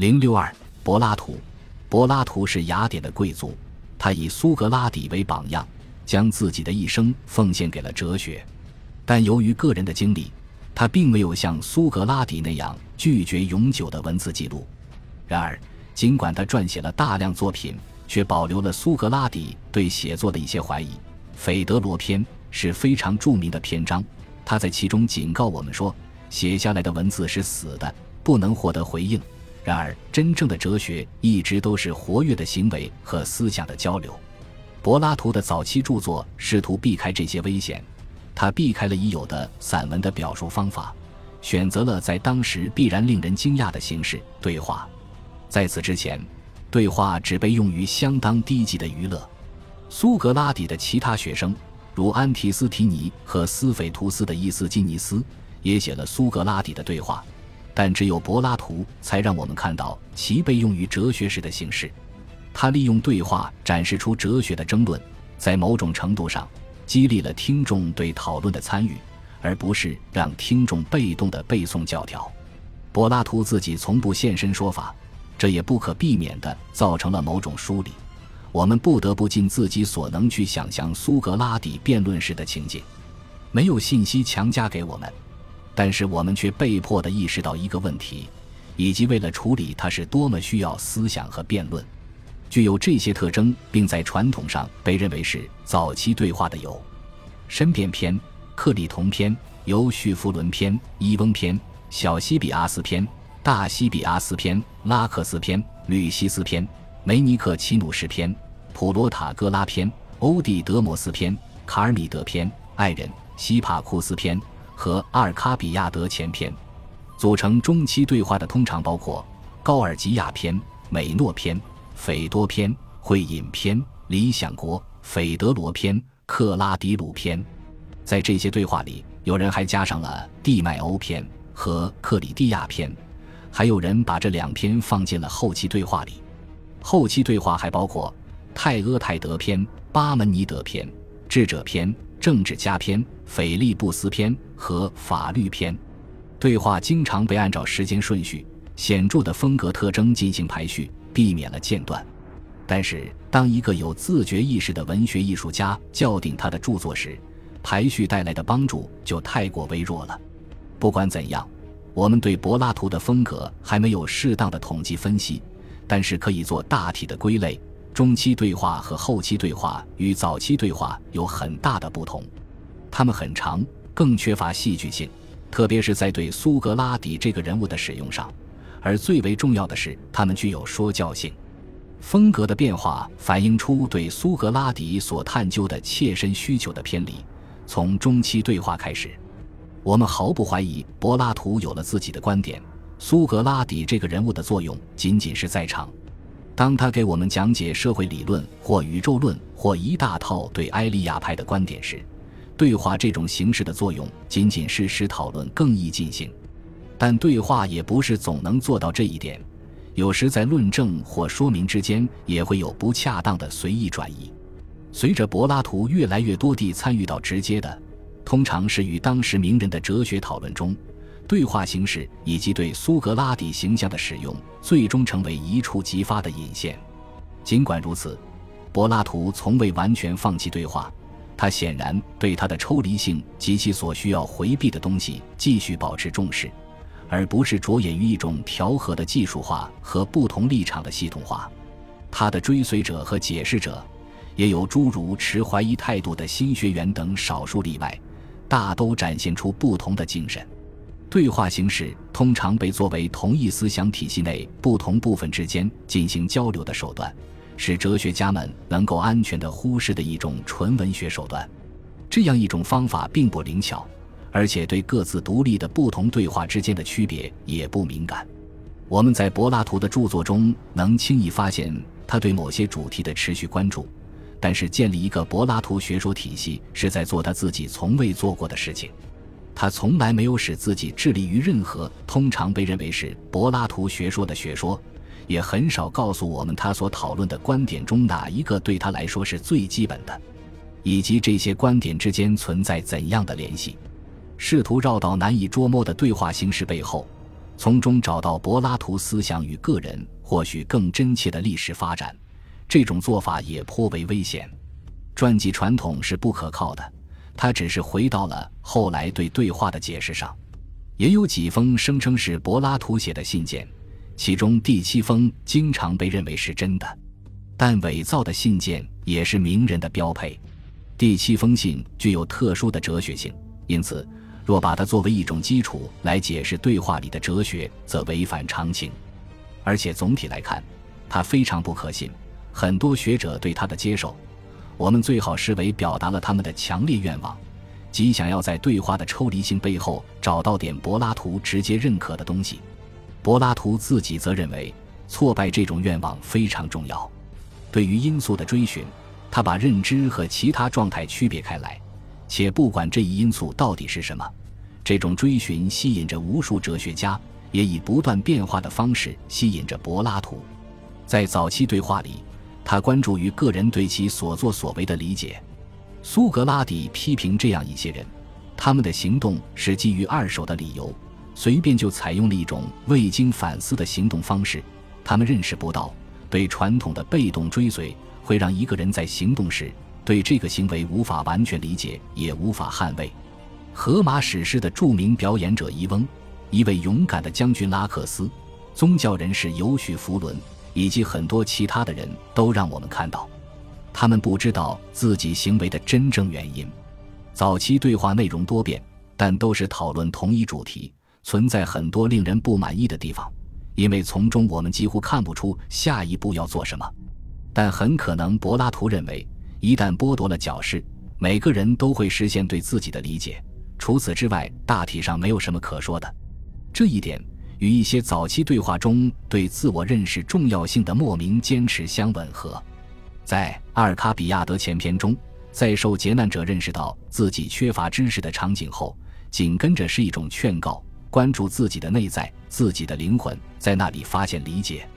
零六二，柏拉图。柏拉图是雅典的贵族，他以苏格拉底为榜样，将自己的一生奉献给了哲学。但由于个人的经历，他并没有像苏格拉底那样拒绝永久的文字记录。然而，尽管他撰写了大量作品，却保留了苏格拉底对写作的一些怀疑。《斐德罗篇》是非常著名的篇章，他在其中警告我们说，写下来的文字是死的，不能获得回应。然而，真正的哲学一直都是活跃的行为和思想的交流。柏拉图的早期著作试图避开这些危险，他避开了已有的散文的表述方法，选择了在当时必然令人惊讶的形式——对话。在此之前，对话只被用于相当低级的娱乐。苏格拉底的其他学生，如安提斯提尼和斯斐图斯的伊斯基尼斯，也写了苏格拉底的对话。但只有柏拉图才让我们看到其被用于哲学时的形式。他利用对话展示出哲学的争论，在某种程度上激励了听众对讨论的参与，而不是让听众被动的背诵教条。柏拉图自己从不现身说法，这也不可避免地造成了某种疏离。我们不得不尽自己所能去想象苏格拉底辩论时的情景，没有信息强加给我们。但是我们却被迫地意识到一个问题，以及为了处理它是多么需要思想和辩论。具有这些特征，并在传统上被认为是早期对话的有：申辩篇、克里同篇、尤叙夫伦篇、伊翁篇、小西比阿斯篇、大西比阿斯篇、拉克斯篇、吕西斯篇、梅尼克奇努什篇、普罗塔戈拉篇、欧蒂德摩斯篇、卡尔米德篇、爱人西帕库斯篇。和阿尔卡比亚德前篇，组成中期对话的通常包括高尔基亚篇、美诺篇、斐多篇、会饮篇、理想国、斐德罗篇、克拉迪鲁篇。在这些对话里，有人还加上了地麦欧篇和克里蒂亚篇，还有人把这两篇放进了后期对话里。后期对话还包括泰阿泰德篇、巴门尼德篇、智者篇。政治家篇、腓力布斯篇和法律篇，对话经常被按照时间顺序、显著的风格特征进行排序，避免了间断。但是，当一个有自觉意识的文学艺术家校订他的著作时，排序带来的帮助就太过微弱了。不管怎样，我们对柏拉图的风格还没有适当的统计分析，但是可以做大体的归类。中期对话和后期对话与早期对话有很大的不同，它们很长，更缺乏戏剧性，特别是在对苏格拉底这个人物的使用上。而最为重要的是，它们具有说教性。风格的变化反映出对苏格拉底所探究的切身需求的偏离。从中期对话开始，我们毫不怀疑柏拉图有了自己的观点。苏格拉底这个人物的作用仅仅是在场。当他给我们讲解社会理论或宇宙论或一大套对埃利亚派的观点时，对话这种形式的作用仅仅是使讨论更易进行。但对话也不是总能做到这一点，有时在论证或说明之间也会有不恰当的随意转移。随着柏拉图越来越多地参与到直接的，通常是与当时名人的哲学讨论中。对话形式以及对苏格拉底形象的使用，最终成为一触即发的引线。尽管如此，柏拉图从未完全放弃对话，他显然对他的抽离性及其所需要回避的东西继续保持重视，而不是着眼于一种调和的技术化和不同立场的系统化。他的追随者和解释者，也有诸如持怀疑态度的新学员等少数例外，大都展现出不同的精神。对话形式通常被作为同一思想体系内不同部分之间进行交流的手段，是哲学家们能够安全地忽视的一种纯文学手段。这样一种方法并不灵巧，而且对各自独立的不同对话之间的区别也不敏感。我们在柏拉图的著作中能轻易发现他对某些主题的持续关注，但是建立一个柏拉图学说体系是在做他自己从未做过的事情。他从来没有使自己致力于任何通常被认为是柏拉图学说的学说，也很少告诉我们他所讨论的观点中哪一个对他来说是最基本的，以及这些观点之间存在怎样的联系。试图绕到难以捉摸的对话形式背后，从中找到柏拉图思想与个人或许更真切的历史发展，这种做法也颇为危险。传记传统是不可靠的，他只是回到了后来对对话的解释上。也有几封声称是柏拉图写的信件，其中第七封经常被认为是真的，但伪造的信件也是名人的标配。第七封信具有特殊的哲学性，因此若把它作为一种基础来解释对话里的哲学，则违反常情。而且总体来看，它非常不可信。很多学者对它的接受，我们最好视为表达了他们的强烈愿望。即想要在对话的抽离性背后找到点柏拉图直接认可的东西，柏拉图自己则认为挫败这种愿望非常重要。对于因素的追寻，他把认知和其他状态区别开来，且不管这一因素到底是什么，这种追寻吸引着无数哲学家，也以不断变化的方式吸引着柏拉图。在早期对话里，他关注于个人对其所作所为的理解。苏格拉底批评这样一些人，他们的行动是基于二手的理由，随便就采用了一种未经反思的行动方式。他们认识不到，对传统的被动追随会让一个人在行动时对这个行为无法完全理解，也无法捍卫。荷马史诗的著名表演者伊翁，一位勇敢的将军拉克斯，宗教人士尤许弗伦，以及很多其他的人都让我们看到。他们不知道自己行为的真正原因。早期对话内容多变，但都是讨论同一主题，存在很多令人不满意的地方，因为从中我们几乎看不出下一步要做什么。但很可能柏拉图认为，一旦剥夺了矫饰，每个人都会实现对自己的理解。除此之外，大体上没有什么可说的。这一点与一些早期对话中对自我认识重要性的莫名坚持相吻合。在阿尔卡比亚德前篇中，在受劫难者认识到自己缺乏知识的场景后，紧跟着是一种劝告：关注自己的内在，自己的灵魂，在那里发现理解。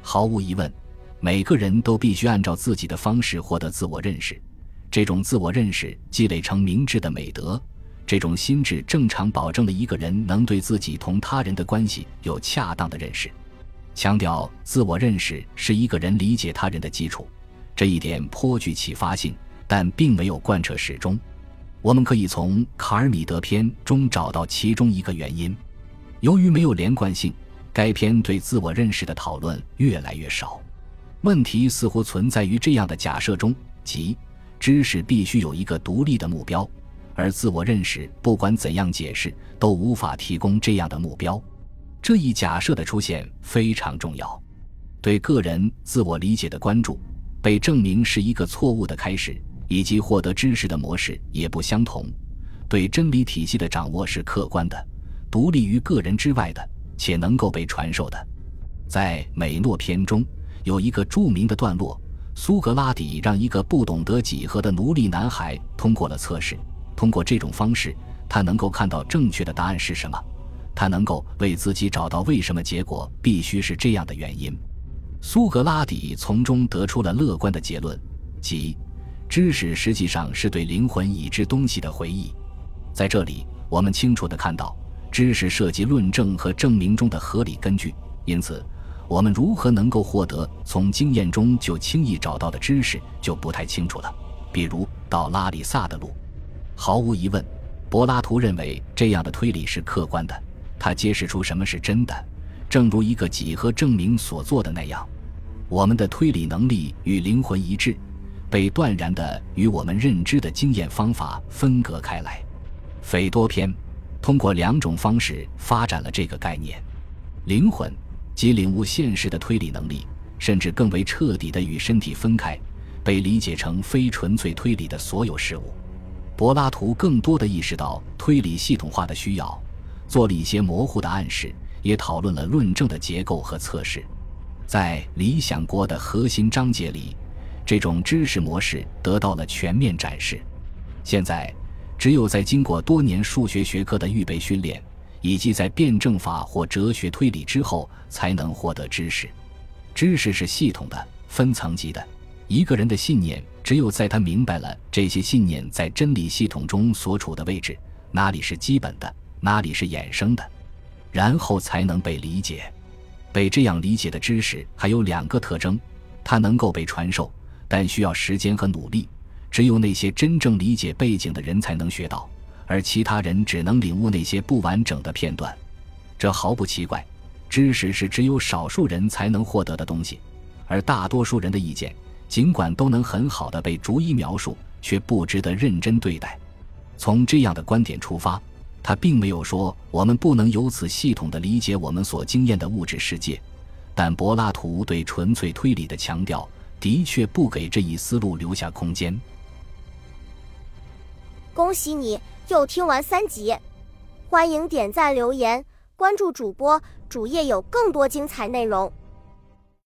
毫无疑问，每个人都必须按照自己的方式获得自我认识。这种自我认识积累成明智的美德，这种心智正常保证了一个人能对自己同他人的关系有恰当的认识。强调自我认识是一个人理解他人的基础。这一点颇具启发性，但并没有贯彻始终。我们可以从卡尔米德篇中找到其中一个原因：由于没有连贯性，该篇对自我认识的讨论越来越少。问题似乎存在于这样的假设中，即知识必须有一个独立的目标，而自我认识不管怎样解释都无法提供这样的目标。这一假设的出现非常重要，对个人自我理解的关注。被证明是一个错误的开始，以及获得知识的模式也不相同。对真理体系的掌握是客观的，独立于个人之外的，且能够被传授的。在美诺篇中有一个著名的段落：苏格拉底让一个不懂得几何的奴隶男孩通过了测试。通过这种方式，他能够看到正确的答案是什么，他能够为自己找到为什么结果必须是这样的原因。苏格拉底从中得出了乐观的结论，即知识实际上是对灵魂已知东西的回忆。在这里，我们清楚地看到，知识涉及论证和证明中的合理根据。因此，我们如何能够获得从经验中就轻易找到的知识，就不太清楚了。比如，到拉里萨的路，毫无疑问，柏拉图认为这样的推理是客观的，他揭示出什么是真的，正如一个几何证明所做的那样。我们的推理能力与灵魂一致，被断然地与我们认知的经验方法分隔开来。斐多篇通过两种方式发展了这个概念：灵魂即领悟现实的推理能力，甚至更为彻底地与身体分开，被理解成非纯粹推理的所有事物。柏拉图更多地意识到推理系统化的需要，做了一些模糊的暗示，也讨论了论证的结构和测试。在《理想国》的核心章节里，这种知识模式得到了全面展示。现在，只有在经过多年数学学科的预备训练，以及在辩证法或哲学推理之后，才能获得知识。知识是系统的、分层级的。一个人的信念，只有在他明白了这些信念在真理系统中所处的位置，哪里是基本的，哪里是衍生的。然后才能被理解。被这样理解的知识还有两个特征：它能够被传授，但需要时间和努力。只有那些真正理解背景的人才能学到，而其他人只能领悟那些不完整的片段。这毫不奇怪。知识是只有少数人才能获得的东西，而大多数人的意见，尽管都能很好的被逐一描述，却不值得认真对待。从这样的观点出发，他并没有说我们不能由此系统的理解我们所经验的物质世界，但柏拉图对纯粹推理的强调，的确不给这一思路留下空间。恭喜你又听完三集，欢迎点赞留言。关注主播，主页有更多精彩内容。